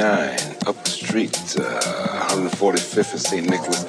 up the street, uh, 145th of St. Nicholas.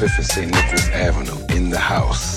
5th and St. Nicholas Avenue in the house.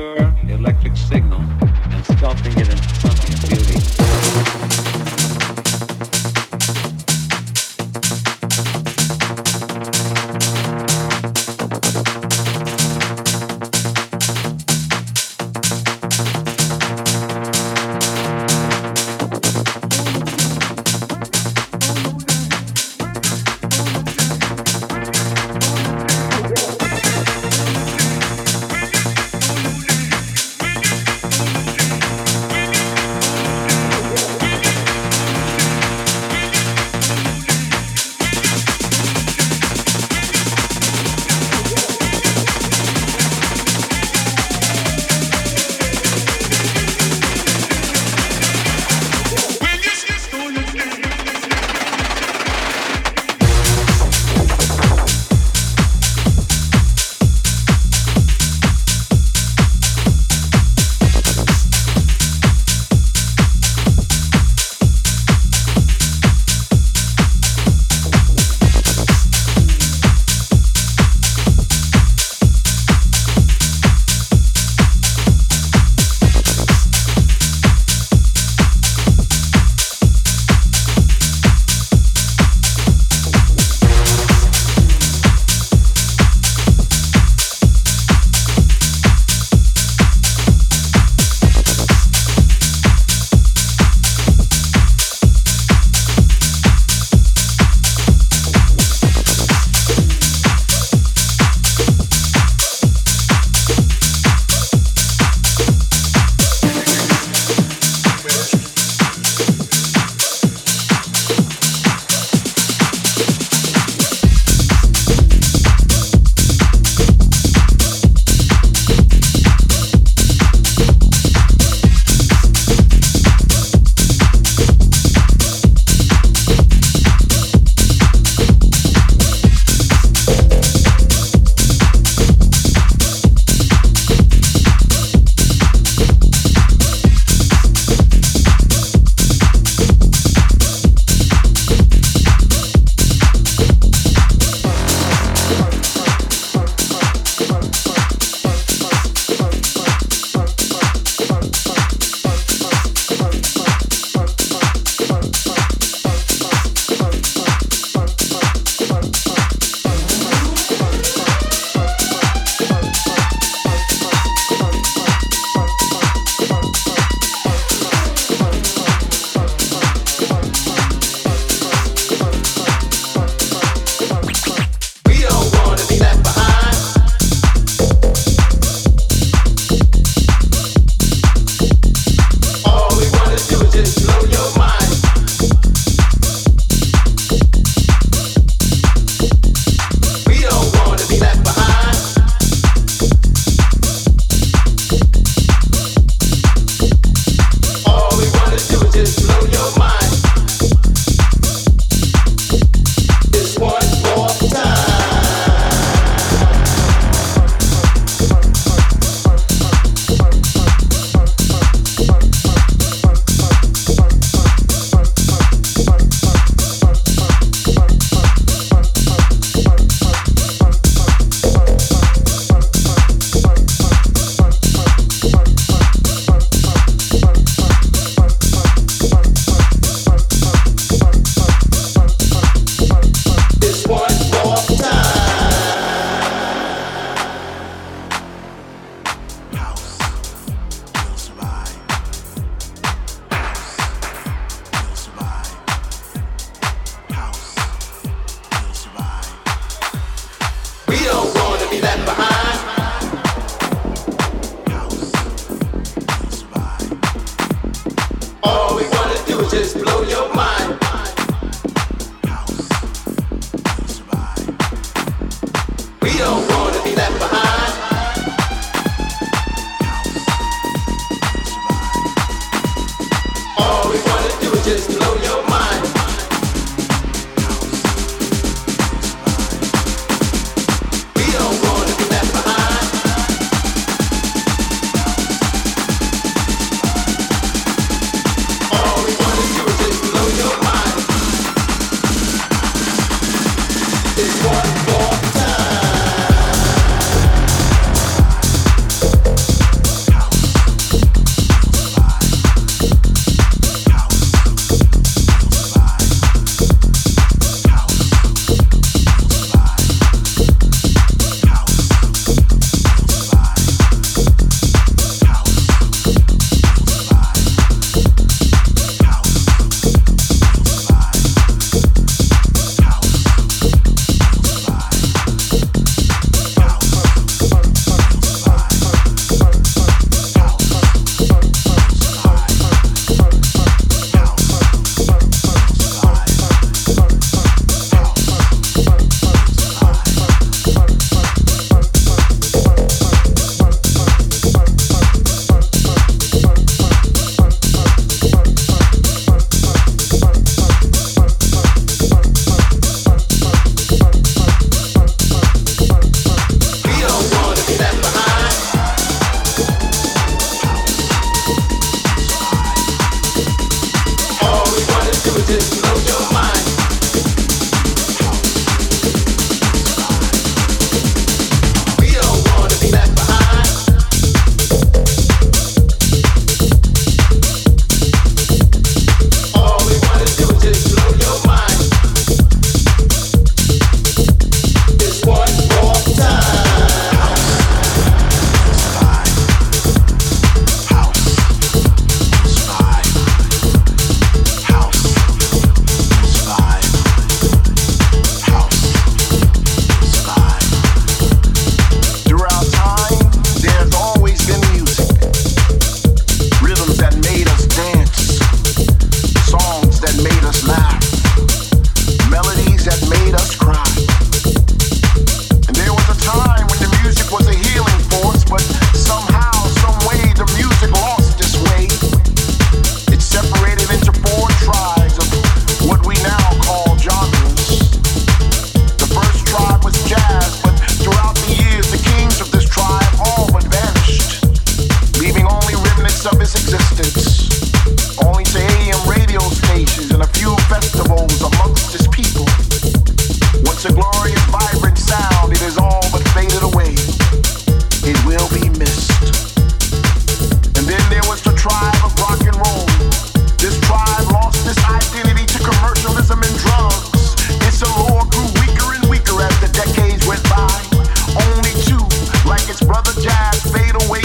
Pure electric signal and sculpting it into something of beauty.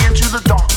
into the dark.